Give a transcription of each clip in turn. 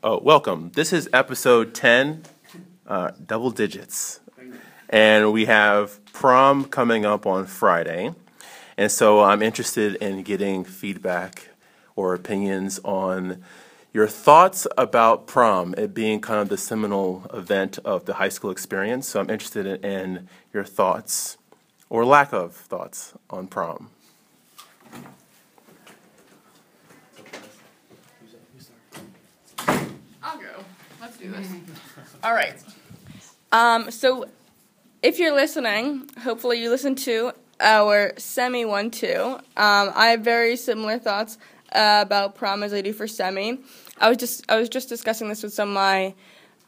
Oh, welcome. This is episode 10, uh, double digits. And we have prom coming up on Friday. And so I'm interested in getting feedback or opinions on your thoughts about prom, it being kind of the seminal event of the high school experience. So I'm interested in, in your thoughts or lack of thoughts on prom. I'll go. Let's do this. All right. Um, so, if you're listening, hopefully you listen to our semi one two. Um, I have very similar thoughts uh, about prom as I do for semi. I was just I was just discussing this with some of my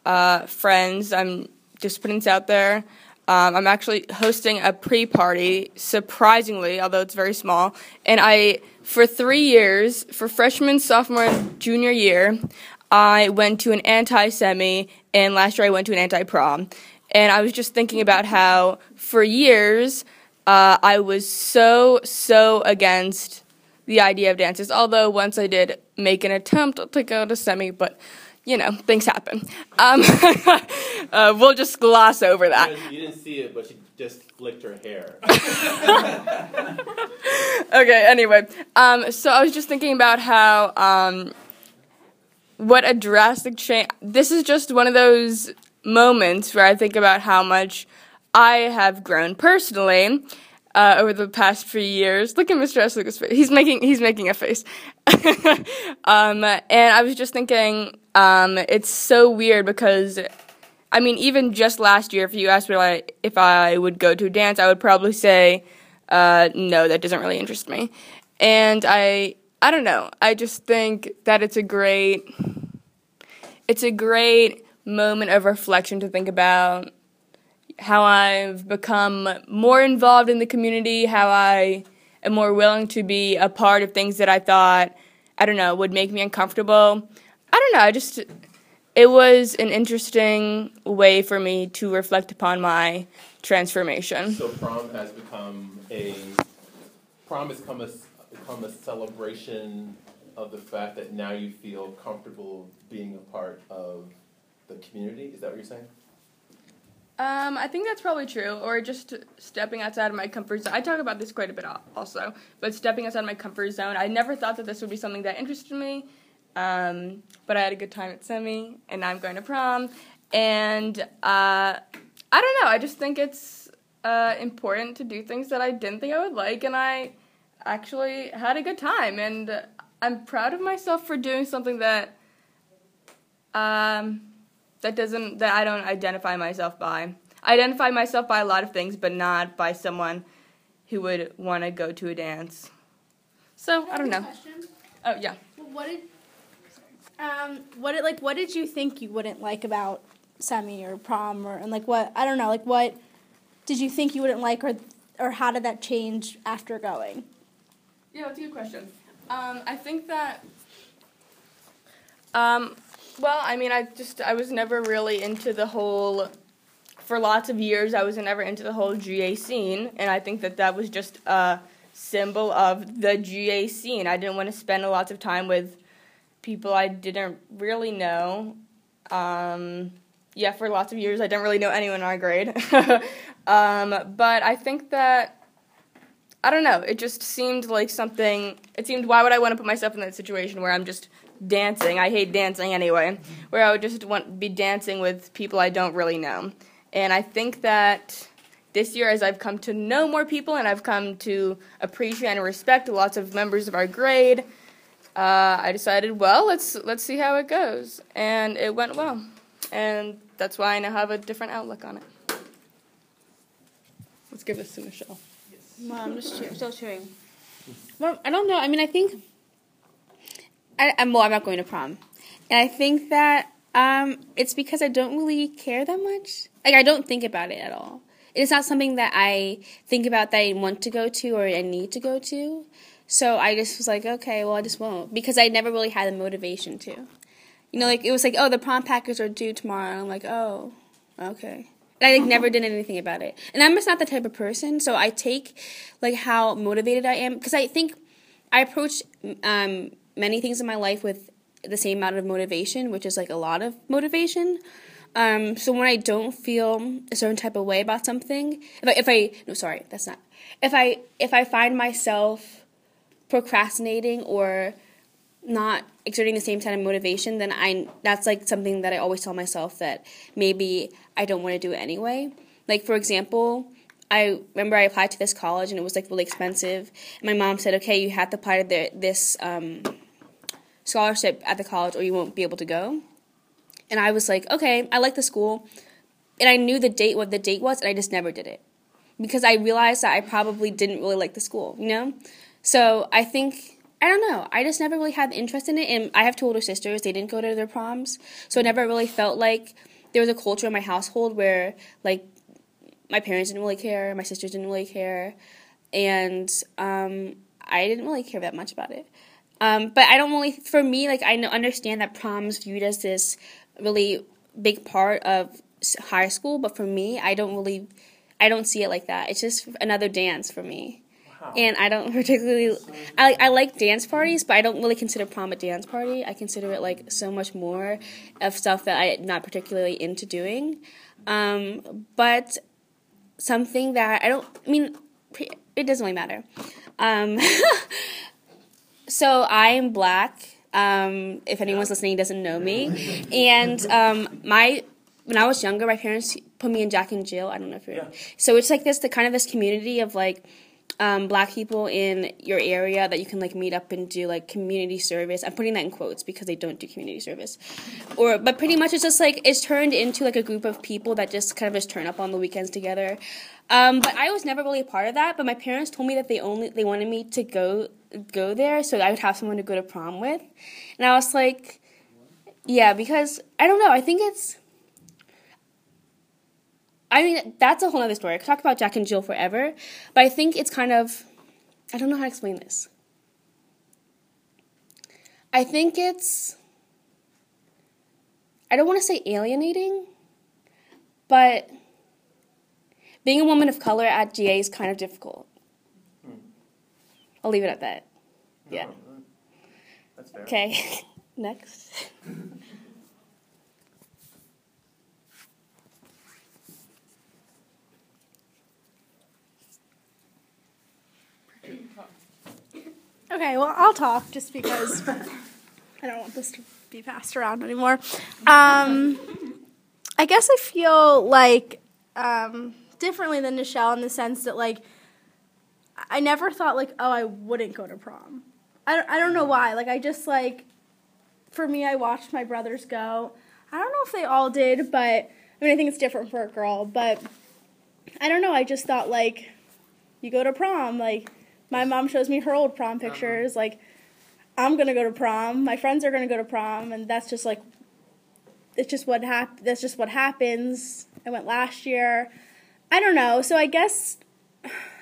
uh, friends. I'm just putting this out there. Um, I'm actually hosting a pre-party, surprisingly, although it's very small. And I, for three years, for freshman, sophomore, and junior year, I went to an anti-semi, and last year I went to an anti-prom. And I was just thinking about how, for years, uh, I was so so against the idea of dances. Although once I did make an attempt to go to a semi, but you know, things happen. Um, uh, we'll just gloss over that. You didn't see it, but she just flicked her hair. okay, anyway. Um, so I was just thinking about how, um, what a drastic change. This is just one of those moments where I think about how much I have grown personally. Uh, over the past few years, look at Mr. S. Lucas' face. He's making he's making a face. um, and I was just thinking, um, it's so weird because, I mean, even just last year, if you asked me like, if I would go to a dance, I would probably say, uh, no, that doesn't really interest me. And I, I don't know. I just think that it's a great, it's a great moment of reflection to think about how I've become more involved in the community, how I am more willing to be a part of things that I thought, I don't know, would make me uncomfortable. I don't know. I just it was an interesting way for me to reflect upon my transformation. So prom has become a prom has become a, become a celebration of the fact that now you feel comfortable being a part of the community. Is that what you're saying? Um, I think that's probably true, or just stepping outside of my comfort zone. I talk about this quite a bit also, but stepping outside of my comfort zone. I never thought that this would be something that interested me, um, but I had a good time at semi, and now I'm going to prom. And uh, I don't know. I just think it's uh, important to do things that I didn't think I would like, and I actually had a good time. And I'm proud of myself for doing something that um, that doesn't that I don't identify myself by. I identify myself by a lot of things, but not by someone who would want to go to a dance. So I don't know. Question? Oh yeah. What did um what did like what did you think you wouldn't like about semi or prom or and like what I don't know like what did you think you wouldn't like or or how did that change after going? Yeah, that's a good question. Um, I think that. Um, well, I mean, I just I was never really into the whole. For lots of years, I was never into the whole GA scene, and I think that that was just a symbol of the GA scene. I didn't want to spend a lot of time with people I didn't really know. Um, yeah, for lots of years, I didn't really know anyone in our grade. um, but I think that I don't know. It just seemed like something. It seemed why would I want to put myself in that situation where I'm just dancing? I hate dancing anyway. Where I would just want be dancing with people I don't really know. And I think that this year, as I've come to know more people and I've come to appreciate and respect lots of members of our grade, uh, I decided, well, let's let's see how it goes, and it went well, and that's why I now have a different outlook on it. Let's give this to Michelle. Well, I'm just still cheering. Well, I don't know. I mean, I think I, I'm well. I'm not going to prom, and I think that um, it's because I don't really care that much. Like, I don't think about it at all. It's not something that I think about that I want to go to or I need to go to. So I just was like, okay, well, I just won't because I never really had the motivation to. You know, like it was like, oh, the prom packers are due tomorrow. And I'm like, oh, okay. I like never did anything about it. And I'm just not the type of person. So I take like how motivated I am because I think I approach um, many things in my life with the same amount of motivation, which is like a lot of motivation. Um, so when I don't feel a certain type of way about something, if I, if I no sorry, that's not. If I if I find myself procrastinating or not exerting the same kind of motivation, then I that's like something that I always tell myself that maybe I don't want to do it anyway. Like for example, I remember I applied to this college and it was like really expensive. And my mom said, "Okay, you have to apply to the, this um, scholarship at the college, or you won't be able to go." And I was like, "Okay, I like the school," and I knew the date what the date was, and I just never did it because I realized that I probably didn't really like the school, you know. So I think I don't know. I just never really had interest in it, and I have two older sisters. They didn't go to their proms, so I never really felt like there was a culture in my household where like my parents didn't really care, my sisters didn't really care, and um, I didn't really care that much about it. Um, but I don't really, for me, like I understand that prom's viewed as this really big part of high school, but for me, I don't really, I don't see it like that. It's just another dance for me. And I don't particularly, I, I like dance parties, but I don't really consider prom a dance party. I consider it like so much more of stuff that I'm not particularly into doing. Um, but something that I don't. I mean, it doesn't really matter. Um, so I am black. Um, if anyone's listening doesn't know me, and um, my when I was younger, my parents put me in Jack and Jill. I don't know if you're. Yeah. So it's like this, the kind of this community of like um, black people in your area that you can like meet up and do like community service. I'm putting that in quotes because they don't do community service. Or but pretty much it's just like it's turned into like a group of people that just kind of just turn up on the weekends together. Um, but I was never really a part of that. But my parents told me that they only they wanted me to go go there so I would have someone to go to prom with, and I was like, yeah, because I don't know. I think it's I mean, that's a whole other story. I could talk about Jack and Jill forever, but I think it's kind of, I don't know how to explain this. I think it's, I don't want to say alienating, but being a woman of color at GA is kind of difficult. Hmm. I'll leave it at that. Yeah. That's fair. Okay, next. Okay, well, I'll talk just because I don't want this to be passed around anymore. Um, I guess I feel like um, differently than Nichelle in the sense that, like, I never thought, like, oh, I wouldn't go to prom. I don't, I don't know why. Like, I just, like, for me, I watched my brothers go. I don't know if they all did, but I mean, I think it's different for a girl, but I don't know. I just thought, like, you go to prom, like, my mom shows me her old prom uh-huh. pictures. Uh-huh. Like, I'm gonna go to prom. My friends are gonna go to prom, and that's just like, it's just what hap- That's just what happens. I went last year. I don't know. So I guess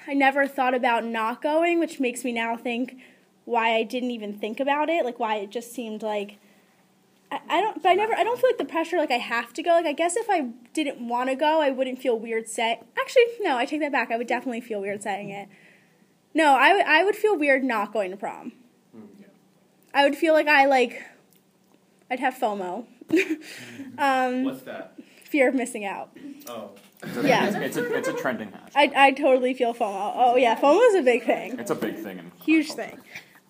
I never thought about not going, which makes me now think why I didn't even think about it. Like why it just seemed like. I, I don't, but I never, I don't feel like the pressure, like I have to go. Like, I guess if I didn't want to go, I wouldn't feel weird say. Actually, no, I take that back. I would definitely feel weird saying it. No, I, w- I would feel weird not going to prom. Mm, yeah. I would feel like I like I'd have FOMO. um, What's that? Fear of missing out. Oh. yeah, it's, a, it's a trending hashtag. I I totally feel FOMO. Oh yeah, FOMO is a big thing. It's a big thing. In Huge thing.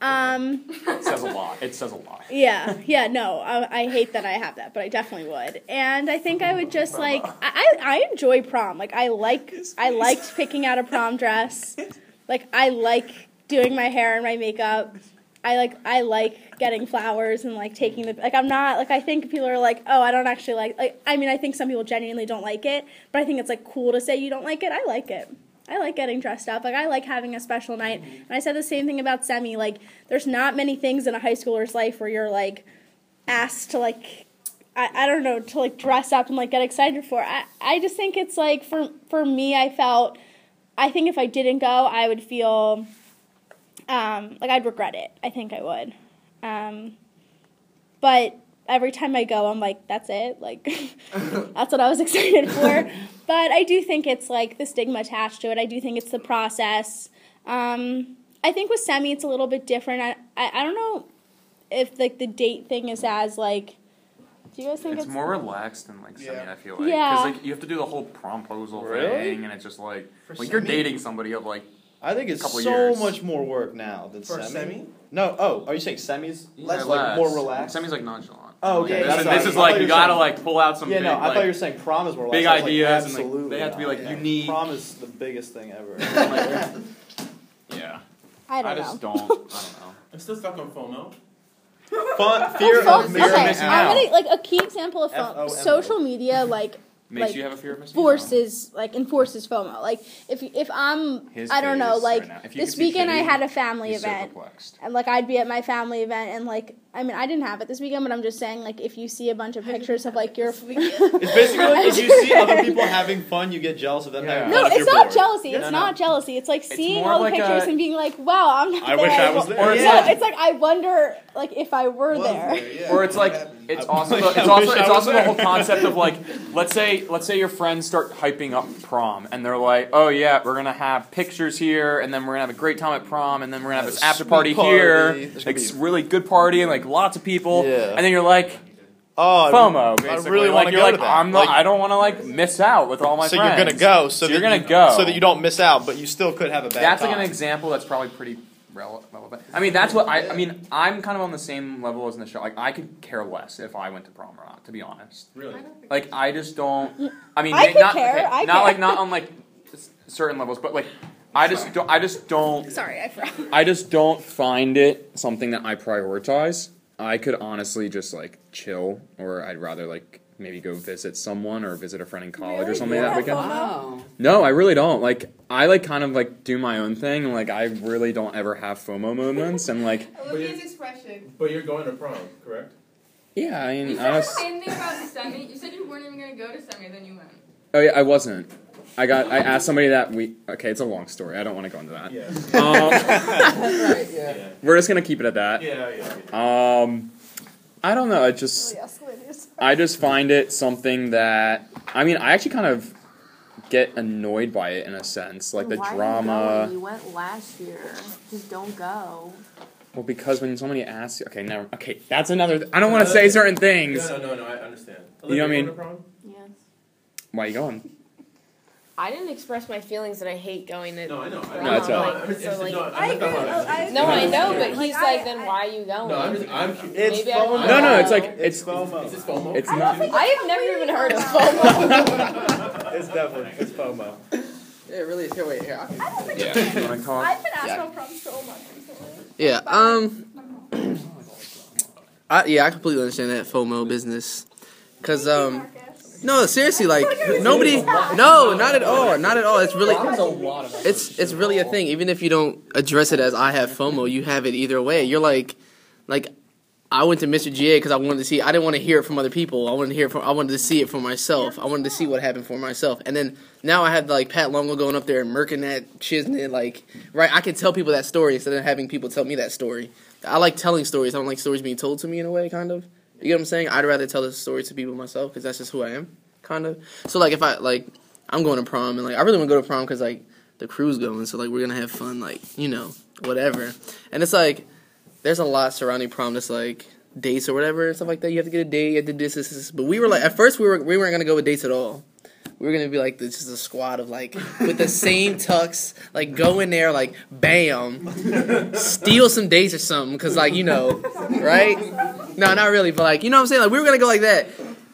Um, it says a lot. It says a lot. Yeah, yeah. No, I, I, hate that I have that, but I definitely would. And I think I would just like I I enjoy prom. Like I like I liked picking out a prom dress. Like I like doing my hair and my makeup. I like I like getting flowers and like taking the like I'm not like I think people are like oh I don't actually like like I mean I think some people genuinely don't like it but I think it's like cool to say you don't like it. I like it. I like getting dressed up. Like I like having a special night. And I said the same thing about semi. Like there's not many things in a high schooler's life where you're like asked to like I, I don't know to like dress up and like get excited for. I I just think it's like for for me I felt I think if I didn't go, I would feel um, like I'd regret it. I think I would. Um, but every time I go, I'm like, that's it. Like, that's what I was excited for. but I do think it's like the stigma attached to it. I do think it's the process. Um, I think with semi, it's a little bit different. I, I, I don't know. if like the date thing is as like. Do you guys think It's it's, more relaxed than like semi. Yeah. I feel like. Yeah. Because like you have to do the whole promposal Really? thing, and it's just like For like you're dating somebody of like I think it's Couple so years. much more work now than For semi. semi? No. Oh, are you saying semis? Less yeah, like more relaxed. Semi's like nonchalant. Oh, okay, This, is- this is like you you gotta saying- like pull out some yeah, big, no, I like, thought you were saying prom is more relaxed. big I was like, ideas and, like, absolutely they have to be, like, yeah. unique. Prom is the biggest thing ever. yeah. I don't know. I just know. don't. I don't know. I'm still stuck on FOMO. Fun, oh, fear Oh, of fear okay, of missing I'm out. gonna like a key example of F O M O. Social media like Makes Like, you have a fear of missing out? forces like enforces FOMO. Like if if I'm His I don't know like right now. If you this could see weekend I had a family He's so event. perplexed. and like I'd be at my family event and like I mean I didn't have it this weekend but I'm just saying like if you see a bunch of pictures of like your It's basically like if you see other people having fun, you get jealous of them Yeah. having No, it's not bored. jealousy. No, It's no. not jealousy. It's like seeing more all the like pictures a- and being like, "Wow, I'm not I there." wish I was there. Or Yeah, it's like I wonder, like if I were there. Or it's like it's I also the, I it's also it's also the whole concept of like let's say let's say your friends start hyping up prom and they're like oh yeah we're gonna have pictures here and then we're gonna have a great time at prom and then we're gonna have this after party, party. here There's gonna like be- really good party and like lots of people Yeah. and then you're like Oh, FOMO I really like want to you're go like to that. I'm not Like, I don't want to like miss out with all my so friends you're gonna go, so, So you're gonna you, go. so that you don't miss out, but you still could have a bad that's time. like an example that's probably pretty relevant. I mean, that's what I. I mean, I'm kind of on the same level as in the show. Like, I could care less if I went to prom or not. To be honest, Really? like I just don't. I mean, I ma- could not care, okay, I not care. like not on like certain levels, but like I just don't. I just don't. Sorry, I forgot. I just don't find it something that I prioritize. I could honestly just like chill, or I'd rather like maybe go visit someone or visit a friend in college or Really? something You that have weekend. FOMO? No, I really don't. Like I like kind of like do my own thing and like I really don't ever have FOMO moments and like Olivia's expression. But you're going to prom, correct? yeah, I You mean said I the same thing about semi. You said you weren't even gonna go to semi, then you went. Oh yeah, I wasn't. I got I asked somebody that week. Okay, it's a long story. I don't want to go into that. Yeah. Um, right, yeah. we're just gonna keep it at that. Yeah, yeah. yeah. Um, I don't know. It just I just find it something that I mean I actually kind of get annoyed by it in a sense, like the Why are you drama. going? You went last year. Just don't go. Well, because when somebody asks you, okay, never. Okay, that's another. I don't want to say certain things. No, no, no, no, I understand. You know what I mean? Olivia, going to prom? Yes. Why are you going? I didn't express my feelings that I hate going to. No, I know. I No, know. that's no, all. I'm Like, just- so, like- no, I'm I not agree. talking I- it. No, I know, but he's I- like, then I- why are you going? No, I'm just, I'm It's Maybe FOMO. No, no, it's like It's it's FOMO. Is this FOMO? it's don't not. I have never even heard of FOMO. It's definitely it's FOMO. It really is. Here, wait, here. I'll- Yeah. You wanna call it? I've been asked Yeah. about prom so much recently. Yeah. Um. I, yeah, I completely understand that FOMO business. Cause um, no, seriously, like nobody, no, not at all, not at all. It's really, it's it's really a thing. Even if you don't address it as I have FOMO, you have it either way. You're like, like, I went to Mr. GA because I wanted to see. I didn't want to hear it from other people. I wanted to hear from. I wanted to see it for myself. I wanted to see what happened for myself. And then now I have like Pat Longo going up there and murking that Chisnet. Like, right? I can tell people that story instead of having people tell me that story. I like telling stories. I don't like stories being told to me in a way, kind of. You get what I'm saying? I'd rather tell the story to people myself because that's just who I am, kind of. So like if I like, I'm going to prom and like I really want to go to prom because like the crew's going, so like we're gonna have fun, like you know, whatever. And it's like there's a lot surrounding prom that's like dates or whatever and stuff like that. You have to get a date, you have to do this, this, this. But we were like at first we were we weren't gonna go with dates at all. We were gonna be like this is a squad of like with the same tux, like go in there like bam, steal some dates or something, cause like you know, right? No, not really, but like you know what I'm saying. Like we were gonna go like that,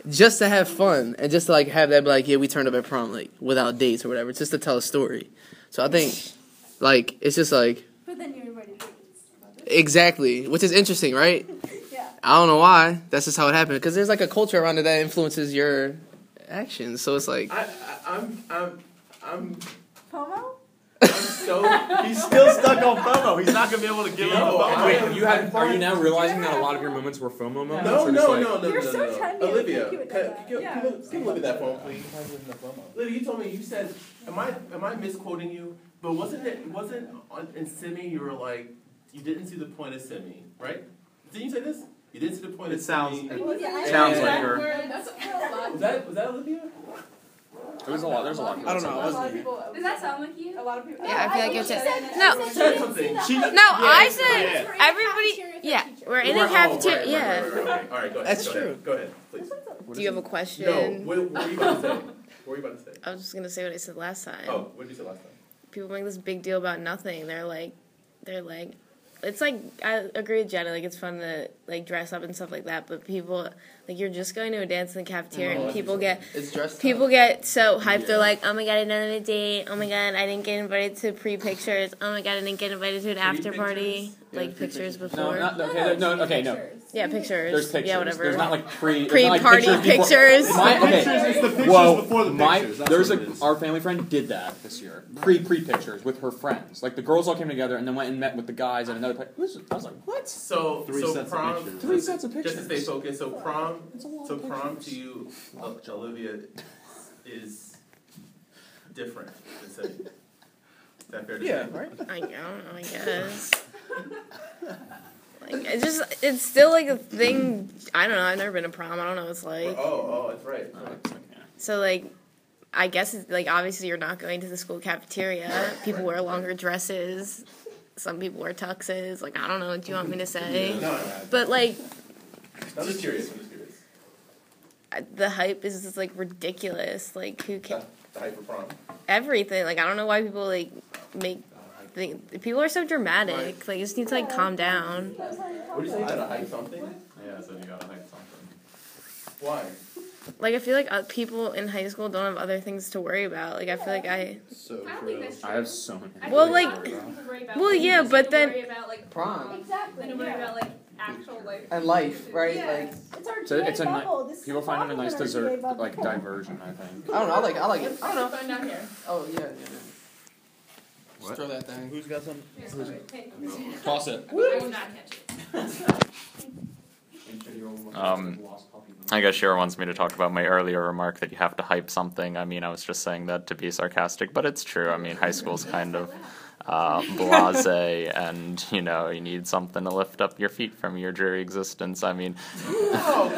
just to have fun and just to like have that be like yeah we turned up at prom like without dates or whatever, just to tell a story. So I think like it's just like But then you're invited dates. exactly, which is interesting, right? Yeah. I don't know why. That's just how it happened. Because there's like a culture around it that influences your actions. So it's like, I, I, I'm, I'm, I'm, FOMO? I'm so. He's still stuck on FOMO. He's not gonna be able to give No, up I- FOMO. Wait, you had? Are you now realizing that a lot of your moments were FOMO moments? No, or just no, like- no, no, You're no, so no, no. trendy. Olivia, I think you can, can, Yeah. can, can you look at that phone, please? Olivia, you told me you said, am I, am I misquoting you? But wasn't it, wasn't on, in semi you were like, you didn't see the point of semi, right? Didn't you say this? You didn't see the point It of sounds- semi. Yeah, I Sounds like her. Was that, was that Olivia? There was a lot. There's a lot. Of people I don't know. said I that. wasn't Does that sound like you? A lot of people. Yeah, I feel like you it's it. said- No. Said said something. you didn't see She- No, I said everybody. Yeah. We're in We're- oh, cafeteria. yeah. All right, go ahead. That's true. Go ahead, please. Do you have a question? No, what, what were you about to say? What were you about to say? I was just gonna say what I said last time. Oh, what did you say last time? People make this big deal about nothing. They're like, they're like, it's like I agree with Jenna. Like it's fun to like dress up and stuff like that. But people, like you're just going to a dance in the cafeteria, and oh, people get It's dressed. People get so hyped. They're like, "Oh my god, another date! Oh my god, I didn't get invited to pre pictures! Oh my god, I didn't get invited to an after party! Like pictures No, before. not okay. there- No, okay, no. Yeah, pictures. There's pictures. Yeah, whatever. There's not like pre there's not, like, Pre-party pictures. before- pictures. My, okay. Pictures is the pictures Whoa, before the my pictures. That's there's a our family friend did that this year. Pre pre pictures with her friends. Like the girls all came together and then went and met with the guys at another place. I was like, what? So, Three so sets of pictures. Three sets of Just to pictures. stay focused, so prom, It's a lot so prom to you, uh, Olivia, is different than Sydney. Is that fair to Yeah, say? right. I don't know. I guess. Like it's just it's still like a thing. I don't know. I've never been to prom. I don't know what it's Oh, like. oh, oh that's right. Oh, it's like. So like, I guess it's like obviously you're not going to the school cafeteria. People wear longer dresses. Some people wear tuxes. Like I don't know what you want me to say. No, no, But like I'm just curious. I'm just curious. The hype is just like ridiculous. Like who The, the hype for prom. everything? Like I don't know why people like make. Think, people are so dramatic. Like you just need to like calm down. What do you say? You gotta hype something? Yeah, so you gotta hype something. Why? Like I feel like uh, people in high school don't have other things to worry about. Like I feel like I. So true. think true. I have so many. Well, like- think worry about well, yeah, but People then- worry about like Prom. Exactly. and worry about like actual like And life, right? Yeah. Like It's our So it's a ni- bubble. This people find it a nice in our GA dessert like diversion. I think. I don't know. I like. I like it. I don't know. find out here. Oh yeah. yeah. Just throw that thing. Who's got some? Here, sorry. Hey, Toss it. I will not catch it. Um, I guess Shira wants me to talk about my earlier remark that you have to hype something. I mean, I was just saying that to be sarcastic, but it's true. I mean, high school's kind of uh, blase, and you know, you need something to lift up your feet from your dreary existence. I mean, Well,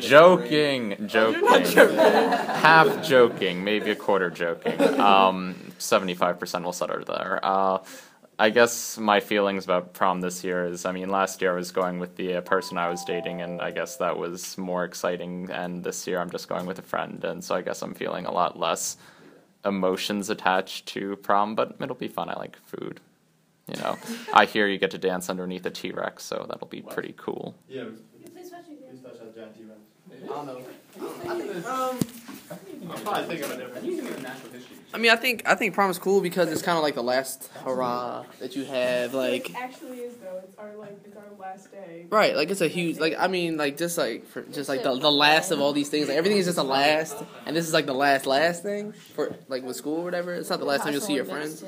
joking, joking, half joking, maybe a quarter joking. Um, seventy-five percent will settle there. Uh, I guess my feelings about prom this year is, I mean, last year I was going with the uh, person I was dating, and I guess that was more exciting. And this year I'm just going with a friend, and so I guess I'm feeling a lot less emotions attached to prom, but it'll be fun. I like food. You know, I hear you get to dance underneath a T Rex, so that'll be pretty cool. Yeah. Please touch it. Please touch that giant T-Rex. I don't know. Um, I'm probably thinking of a different. I mean, I think I think prom is cool because it's kind of like the last hurrah that you have. Like, actually is though. It's our like it's our last day. right? Like it's a huge. Like I mean, like just like for just like the the last of all these things. Like everything is just a last, and this is like the last last thing for like with school or whatever. It's not the last time you'll see your friends.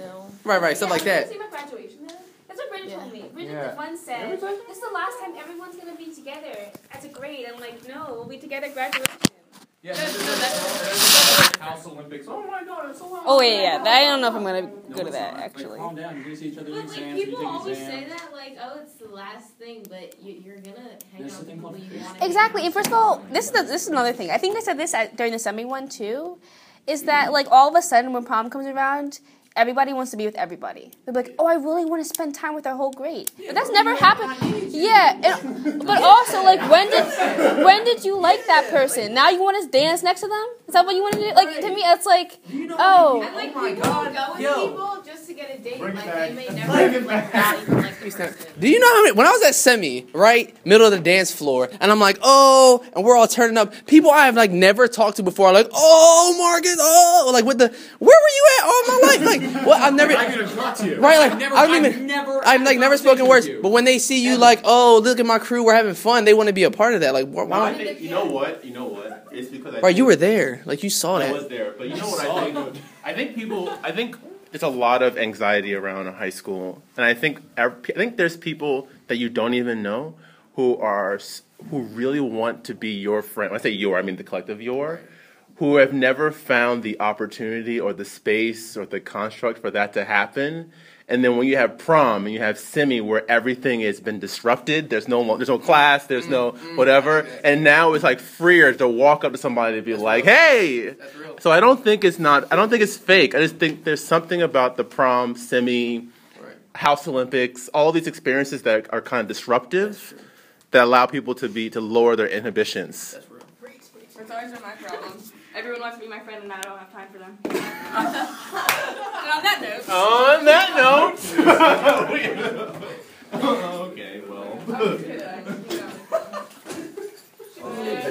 Right, right, stuff like that. See my graduation then? That's what Bridget Yeah. told me. Bridget Yeah. the one said, "This is the last time everyone's gonna be together as a grade." I'm like, "No, we'll be together at graduation." Yeah, House Olympics. Oh my god, it's so loud. Oh yeah, yeah. I don't know if I'm gonna go to that actually. calm down. You're gonna see each other in But like people always exams. say that, like, "Oh, it's the last thing," but you, you're gonna hang There's out with people you want. Exactly. And first of all, this is the, this is another thing. I think I said this at, during the semi one too, is that like all of a sudden when prom comes around, everybody wants to be with everybody. They're like, oh, I really want to spend time with our whole grade. But that's never happened. Yeah. And, but also like when did when did you like that person? Now you want to dance next to them? Is that what you want to do? Like to me, it's like, oh. And like people will go with people just to get a date. Like they may never like back. not even like the person. Do you know how many? When I was at semi, right, middle of the dance floor, and I'm like, oh, and we're all turning up. People I have like never talked to before are like, oh, Marcus, oh, like with the, where were you at all my life? Like, what? I've never, I could have talked to you. right? Like, I've never- I don't I've even, never I've like never spoken words. you. But when they see you, like, oh, look at my crew, we're having fun. They want to be a part of that. Like, why? No, I think you know what. You know what? It's because I right? You were there. Like, you saw I that. was there, but you know what I think? I think people. I think it's a lot of anxiety around high school, and I think I think there's people that you don't even know who are who really want to be your friend. When I say your, I mean the collective your, who have never found the opportunity or the space or the construct for that to happen. And then when you have prom and you have semi where everything has been disrupted, there's no there's no class, there's no whatever, and now it's like freer to walk up to somebody and be like, "Hey." So I don't think it's not I don't think it's fake. I just think there's something about the prom semi House Olympics, all these experiences that are kind of disruptive, that allow people to be to lower their inhibitions. That's always been my problem. Everyone wants to be my friend, and I don't have time for them. and on that note. On that note. okay, well.